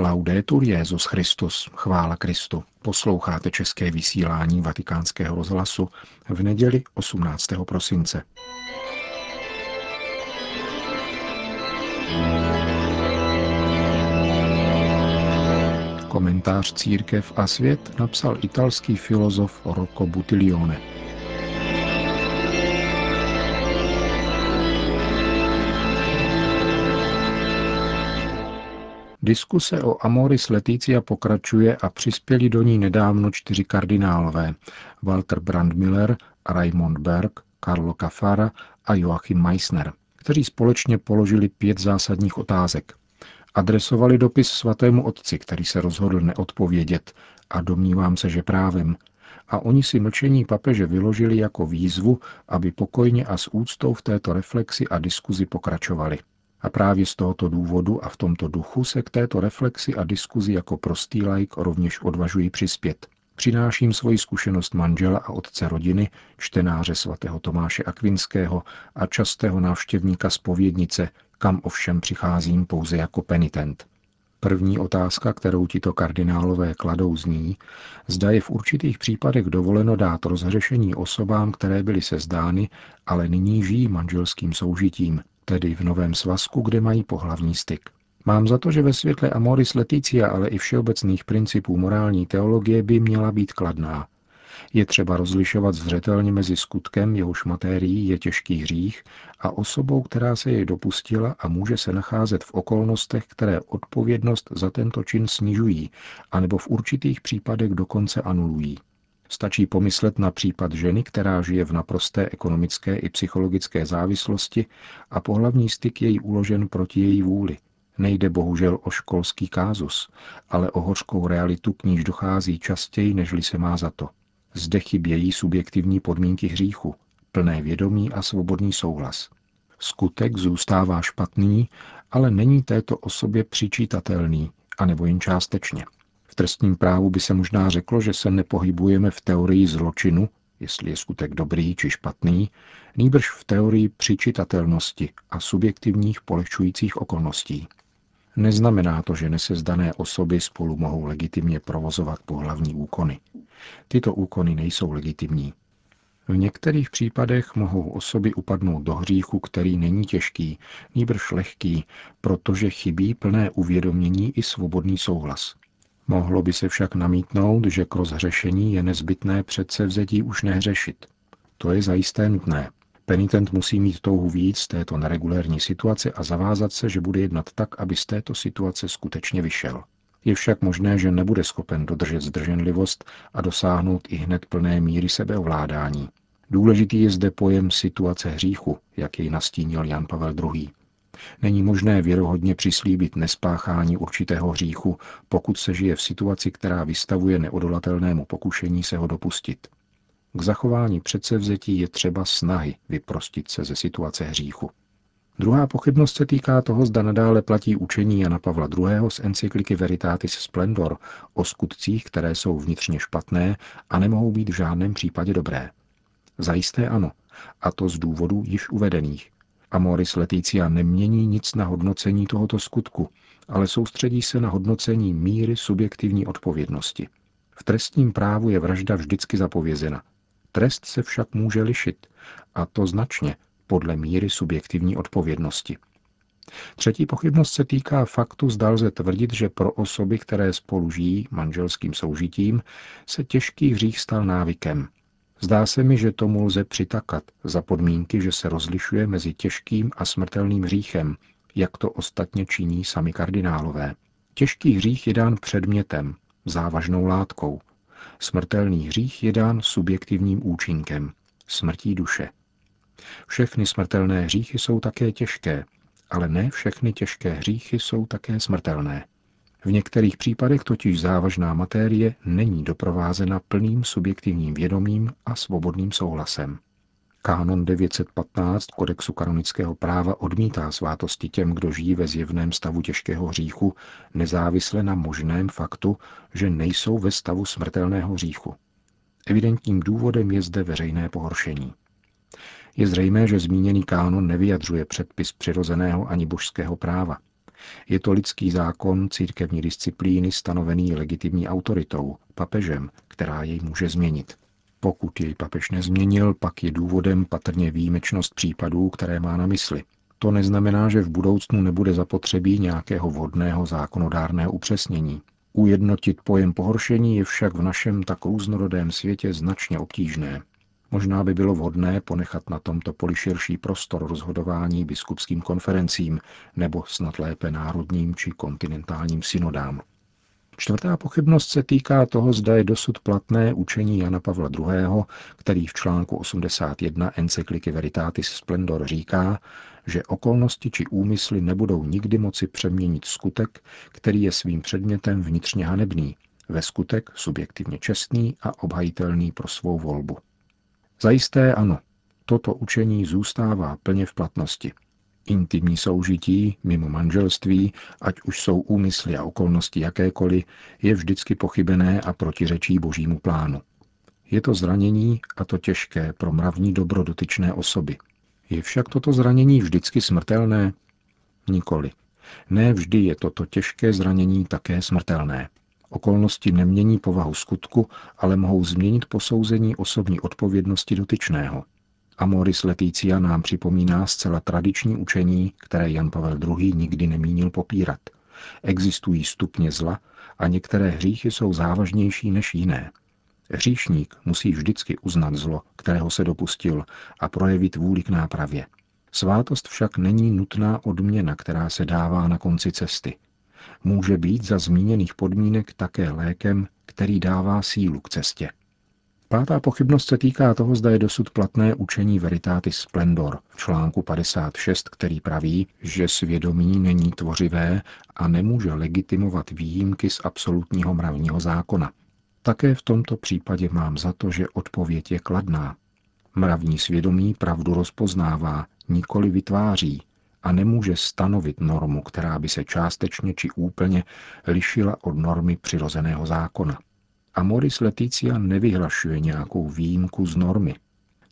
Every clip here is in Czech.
Laudetur Jezus Christus, chvála Kristu. Posloucháte české vysílání Vatikánského rozhlasu v neděli 18. prosince. Komentář Církev a svět napsal italský filozof Rocco Buttiglione. Diskuse o Amoris Leticia pokračuje a přispěli do ní nedávno čtyři kardinálové Walter Brandmiller, Raimond Berg, Carlo Cafara a Joachim Meissner, kteří společně položili pět zásadních otázek. Adresovali dopis svatému otci, který se rozhodl neodpovědět a domnívám se, že právem. A oni si mlčení papeže vyložili jako výzvu, aby pokojně a s úctou v této reflexi a diskuzi pokračovali. A právě z tohoto důvodu a v tomto duchu se k této reflexi a diskuzi jako prostý laik rovněž odvažuji přispět. Přináším svoji zkušenost manžela a otce rodiny, čtenáře svatého Tomáše Akvinského a častého návštěvníka spovědnice, kam ovšem přicházím pouze jako penitent. První otázka, kterou tito kardinálové kladou, zní, zda je v určitých případech dovoleno dát rozhřešení osobám, které byly sezdány, ale nyní žijí manželským soužitím, tedy v novém svazku, kde mají pohlavní styk. Mám za to, že ve světle Amoris Leticia, ale i všeobecných principů morální teologie by měla být kladná. Je třeba rozlišovat zřetelně mezi skutkem, jehož matérií je těžký hřích, a osobou, která se jej dopustila a může se nacházet v okolnostech, které odpovědnost za tento čin snižují, anebo v určitých případech dokonce anulují. Stačí pomyslet na případ ženy, která žije v naprosté ekonomické i psychologické závislosti a pohlavní styk je jí uložen proti její vůli. Nejde bohužel o školský kázus, ale o hořkou realitu, k níž dochází častěji, nežli se má za to. Zde chybějí subjektivní podmínky hříchu, plné vědomí a svobodný souhlas. Skutek zůstává špatný, ale není této osobě přičítatelný, anebo jen částečně trestním právu by se možná řeklo, že se nepohybujeme v teorii zločinu, jestli je skutek dobrý či špatný, nýbrž v teorii přičitatelnosti a subjektivních polehčujících okolností. Neznamená to, že nesezdané osoby spolu mohou legitimně provozovat pohlavní úkony. Tyto úkony nejsou legitimní. V některých případech mohou osoby upadnout do hříchu, který není těžký, nýbrž lehký, protože chybí plné uvědomění i svobodný souhlas. Mohlo by se však namítnout, že k rozhřešení je nezbytné předsevzetí už nehřešit. To je zajisté nutné. Penitent musí mít touhu víc této neregulérní situace a zavázat se, že bude jednat tak, aby z této situace skutečně vyšel. Je však možné, že nebude schopen dodržet zdrženlivost a dosáhnout i hned plné míry sebeovládání. Důležitý je zde pojem situace hříchu, jak jej nastínil Jan Pavel II. Není možné věrohodně přislíbit nespáchání určitého hříchu, pokud se žije v situaci, která vystavuje neodolatelnému pokušení se ho dopustit. K zachování předsevzetí je třeba snahy vyprostit se ze situace hříchu. Druhá pochybnost se týká toho, zda nadále platí učení Jana Pavla II. z encykliky Veritatis Splendor o skutcích, které jsou vnitřně špatné a nemohou být v žádném případě dobré. Zajisté ano, a to z důvodů již uvedených, Amoris Leticia nemění nic na hodnocení tohoto skutku, ale soustředí se na hodnocení míry subjektivní odpovědnosti. V trestním právu je vražda vždycky zapovězena. Trest se však může lišit, a to značně, podle míry subjektivní odpovědnosti. Třetí pochybnost se týká faktu, zda lze tvrdit, že pro osoby, které spolu žijí manželským soužitím, se těžký hřích stal návykem, Zdá se mi, že tomu lze přitakat za podmínky, že se rozlišuje mezi těžkým a smrtelným hříchem, jak to ostatně činí sami kardinálové. Těžký hřích je dán předmětem, závažnou látkou. Smrtelný hřích je dán subjektivním účinkem, smrtí duše. Všechny smrtelné hříchy jsou také těžké, ale ne všechny těžké hříchy jsou také smrtelné. V některých případech totiž závažná matérie není doprovázena plným subjektivním vědomím a svobodným souhlasem. Kánon 915 kodexu kanonického práva odmítá svátosti těm, kdo žijí ve zjevném stavu těžkého hříchu, nezávisle na možném faktu, že nejsou ve stavu smrtelného hříchu. Evidentním důvodem je zde veřejné pohoršení. Je zřejmé, že zmíněný kánon nevyjadřuje předpis přirozeného ani božského práva. Je to lidský zákon církevní disciplíny stanovený legitimní autoritou, papežem, která jej může změnit. Pokud jej papež nezměnil, pak je důvodem patrně výjimečnost případů, které má na mysli. To neznamená, že v budoucnu nebude zapotřebí nějakého vhodného zákonodárného upřesnění. Ujednotit pojem pohoršení je však v našem tak různorodém světě značně obtížné. Možná by bylo vhodné ponechat na tomto poli širší prostor rozhodování biskupským konferencím nebo snad lépe národním či kontinentálním synodám. Čtvrtá pochybnost se týká toho, zda je dosud platné učení Jana Pavla II., který v článku 81 encykliky Veritatis Splendor říká, že okolnosti či úmysly nebudou nikdy moci přeměnit skutek, který je svým předmětem vnitřně hanebný, ve skutek subjektivně čestný a obhajitelný pro svou volbu. Zajisté ano, toto učení zůstává plně v platnosti. Intimní soužití mimo manželství, ať už jsou úmysly a okolnosti jakékoliv, je vždycky pochybené a protiřečí božímu plánu. Je to zranění a to těžké pro mravní dobro dotyčné osoby. Je však toto zranění vždycky smrtelné? Nikoli. Ne vždy je toto těžké zranění také smrtelné. Okolnosti nemění povahu skutku, ale mohou změnit posouzení osobní odpovědnosti dotyčného. Amoris Leticia nám připomíná zcela tradiční učení, které Jan Pavel II. nikdy nemínil popírat. Existují stupně zla a některé hříchy jsou závažnější než jiné. Hříšník musí vždycky uznat zlo, kterého se dopustil, a projevit vůli k nápravě. Svátost však není nutná odměna, která se dává na konci cesty – může být za zmíněných podmínek také lékem, který dává sílu k cestě. Pátá pochybnost se týká toho, zda je dosud platné učení Veritatis Splendor v článku 56, který praví, že svědomí není tvořivé a nemůže legitimovat výjimky z absolutního mravního zákona. Také v tomto případě mám za to, že odpověď je kladná. Mravní svědomí pravdu rozpoznává, nikoli vytváří, a nemůže stanovit normu, která by se částečně či úplně lišila od normy přirozeného zákona. A Moris Leticia nevyhlašuje nějakou výjimku z normy.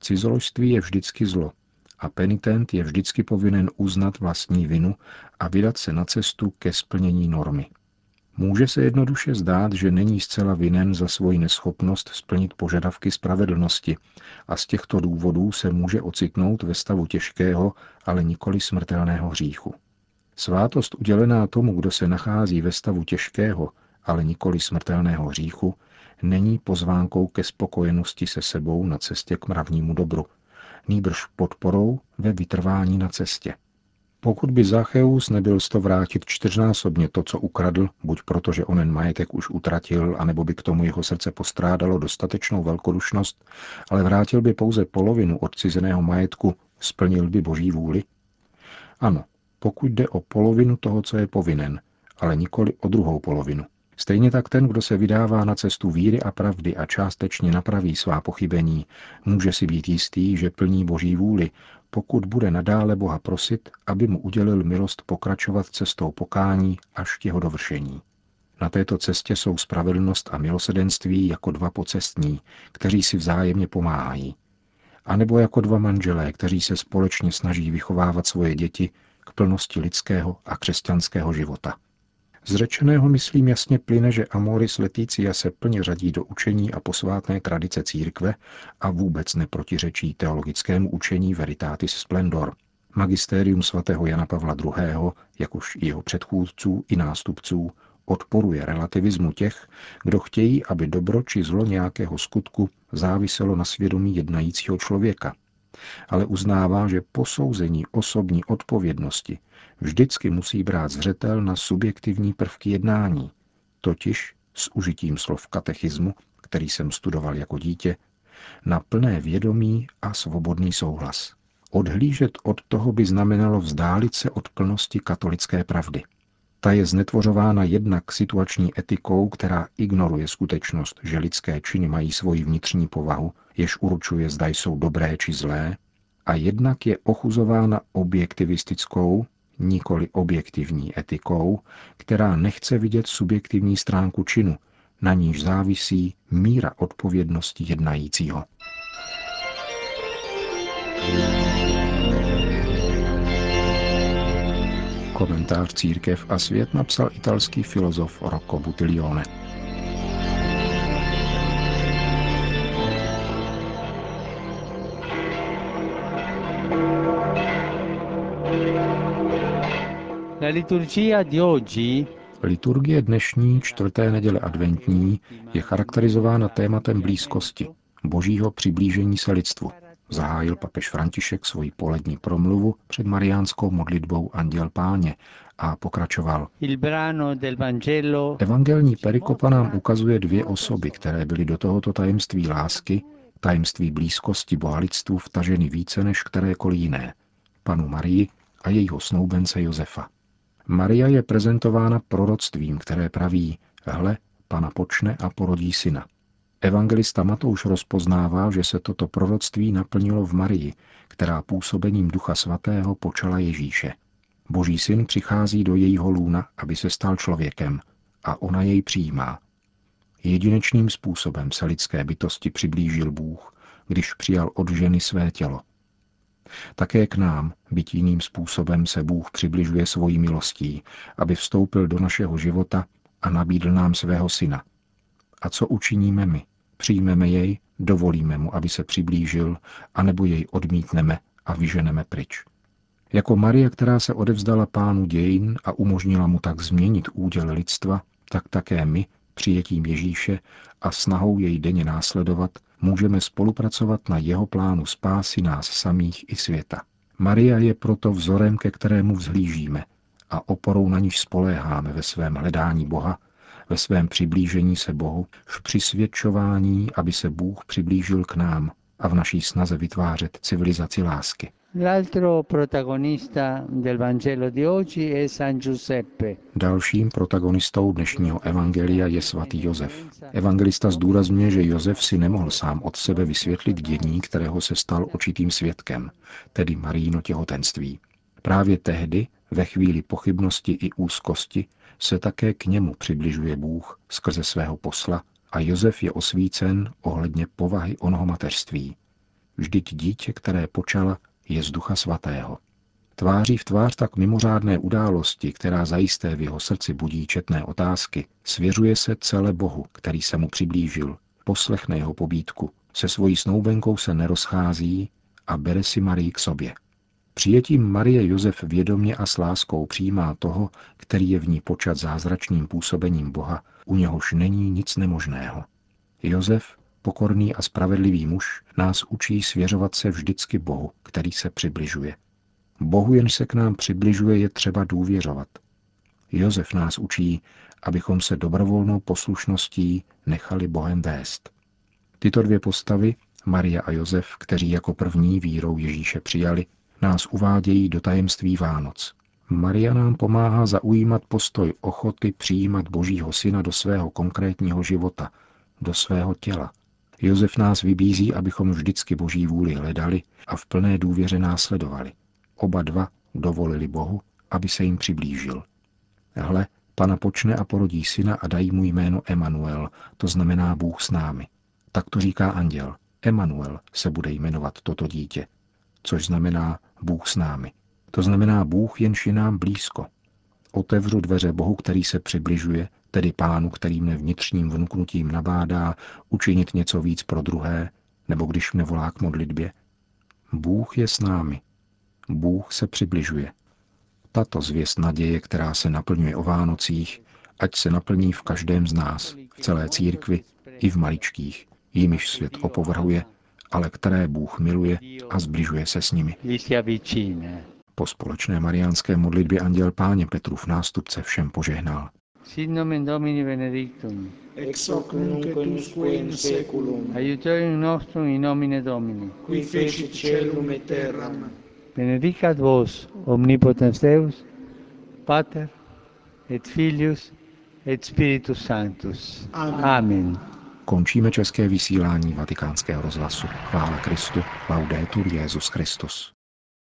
Cizoložství je vždycky zlo a penitent je vždycky povinen uznat vlastní vinu a vydat se na cestu ke splnění normy. Může se jednoduše zdát, že není zcela vinen za svoji neschopnost splnit požadavky spravedlnosti a z těchto důvodů se může ocitnout ve stavu těžkého, ale nikoli smrtelného hříchu. Svátost udělená tomu, kdo se nachází ve stavu těžkého, ale nikoli smrtelného hříchu, není pozvánkou ke spokojenosti se sebou na cestě k mravnímu dobru, nýbrž podporou ve vytrvání na cestě. Pokud by Zacheus nebyl to vrátit čtyřnásobně to, co ukradl, buď proto, že onen majetek už utratil, anebo by k tomu jeho srdce postrádalo dostatečnou velkodušnost, ale vrátil by pouze polovinu odcizeného majetku, splnil by boží vůli? Ano, pokud jde o polovinu toho, co je povinen, ale nikoli o druhou polovinu. Stejně tak ten, kdo se vydává na cestu víry a pravdy a částečně napraví svá pochybení, může si být jistý, že plní boží vůli, pokud bude nadále Boha prosit, aby mu udělil milost pokračovat cestou pokání až k jeho dovršení. Na této cestě jsou spravedlnost a milosedenství jako dva pocestní, kteří si vzájemně pomáhají. A nebo jako dva manželé, kteří se společně snaží vychovávat svoje děti k plnosti lidského a křesťanského života. Z řečeného myslím jasně plyne, že Amoris Leticia se plně řadí do učení a posvátné tradice církve a vůbec neprotiřečí teologickému učení Veritatis Splendor, magistérium svatého Jana Pavla II., jakož i jeho předchůdců i nástupců, odporuje relativismu těch, kdo chtějí, aby dobro či zlo nějakého skutku záviselo na svědomí jednajícího člověka – ale uznává, že posouzení osobní odpovědnosti vždycky musí brát zřetel na subjektivní prvky jednání, totiž s užitím slov katechismu, který jsem studoval jako dítě, na plné vědomí a svobodný souhlas. Odhlížet od toho by znamenalo vzdálit se od plnosti katolické pravdy. Ta je znetvořována jednak situační etikou, která ignoruje skutečnost, že lidské činy mají svoji vnitřní povahu, jež určuje, zda jsou dobré či zlé, a jednak je ochuzována objektivistickou, nikoli objektivní etikou, která nechce vidět subjektivní stránku činu, na níž závisí míra odpovědnosti jednajícího. Komentář Církev a svět napsal italský filozof Rocco Buttiglione. La liturgia di oggi Liturgie dnešní čtvrté neděle adventní je charakterizována tématem blízkosti, božího přiblížení se lidstvu. Zahájil papež František svoji polední promluvu před mariánskou modlitbou Anděl Páně a pokračoval. Evangelní perikopa nám ukazuje dvě osoby, které byly do tohoto tajemství lásky, tajemství blízkosti boha lidstvu vtaženy více než kterékoliv jiné. Panu Marii a jejího snoubence Josefa. Maria je prezentována proroctvím, které praví, hle, pana počne a porodí syna. Evangelista Matouš rozpoznává, že se toto proroctví naplnilo v Marii, která působením Ducha Svatého počala Ježíše. Boží syn přichází do jejího lůna, aby se stal člověkem, a ona jej přijímá. Jedinečným způsobem se lidské bytosti přiblížil Bůh, když přijal od ženy své tělo. Také k nám, byť jiným způsobem, se Bůh přibližuje svojí milostí, aby vstoupil do našeho života a nabídl nám svého syna. A co učiníme my? Přijmeme jej, dovolíme mu, aby se přiblížil, anebo jej odmítneme a vyženeme pryč. Jako Marie, která se odevzdala pánu dějin a umožnila mu tak změnit úděl lidstva, tak také my, přijetím Ježíše a snahou jej denně následovat, můžeme spolupracovat na jeho plánu spásy nás samých i světa. Maria je proto vzorem, ke kterému vzhlížíme a oporou na níž spoléháme ve svém hledání Boha, ve svém přiblížení se Bohu, v přisvědčování, aby se Bůh přiblížil k nám a v naší snaze vytvářet civilizaci lásky. Dalším protagonistou dnešního evangelia je svatý Josef. Evangelista zdůrazňuje, že Josef si nemohl sám od sebe vysvětlit dění, kterého se stal očitým svědkem, tedy Maríno těhotenství. Právě tehdy, ve chvíli pochybnosti i úzkosti, se také k němu přibližuje Bůh skrze svého posla a Josef je osvícen ohledně povahy onoho mateřství. Vždyť dítě, které počala, je z ducha svatého. Tváří v tvář tak mimořádné události, která zajisté v jeho srdci budí četné otázky, svěřuje se celé Bohu, který se mu přiblížil, poslechne jeho pobídku, se svojí snoubenkou se nerozchází a bere si Marii k sobě. Přijetím Marie Josef vědomě a s láskou přijímá toho, který je v ní počat zázračným působením Boha, u něhož není nic nemožného. Josef, pokorný a spravedlivý muž, nás učí svěřovat se vždycky Bohu, který se přibližuje. Bohu, jenž se k nám přibližuje, je třeba důvěřovat. Josef nás učí, abychom se dobrovolnou poslušností nechali Bohem vést. Tyto dvě postavy, Maria a Josef, kteří jako první vírou Ježíše přijali, nás uvádějí do tajemství Vánoc. Maria nám pomáhá zaujímat postoj ochoty přijímat Božího Syna do svého konkrétního života, do svého těla. Josef nás vybízí, abychom vždycky Boží vůli hledali a v plné důvěře následovali. Oba dva dovolili Bohu, aby se jim přiblížil. Hle, pana počne a porodí syna a dají mu jméno Emanuel, to znamená Bůh s námi. Tak to říká anděl. Emanuel se bude jmenovat toto dítě, což znamená Bůh s námi. To znamená Bůh, jenž je nám blízko. Otevřu dveře Bohu, který se přibližuje, tedy pánu, který mne vnitřním vnuknutím nabádá učinit něco víc pro druhé, nebo když mne volá k modlitbě. Bůh je s námi. Bůh se přibližuje. Tato zvěst naděje, která se naplňuje o Vánocích, ať se naplní v každém z nás, v celé církvi i v maličkých, jimiž svět opovrhuje, ale které Bůh miluje a zbližuje se s nimi. Po společné mariánské modlitbě anděl páně Petrův nástupce všem požehnal. Sit nomen Domini benedictum. ex hoc nunc et usque in seculum, Aiutorium nostrum in nomine Domini. qui fecit celum et terram, Benedicat vos omnipotens Deus, Pater et Filius et Spiritus Sanctus. Amen. Amen. Končíme české vysílání vatikánského rozhlasu. Chvála Kristu, laudetur Jezus Christus.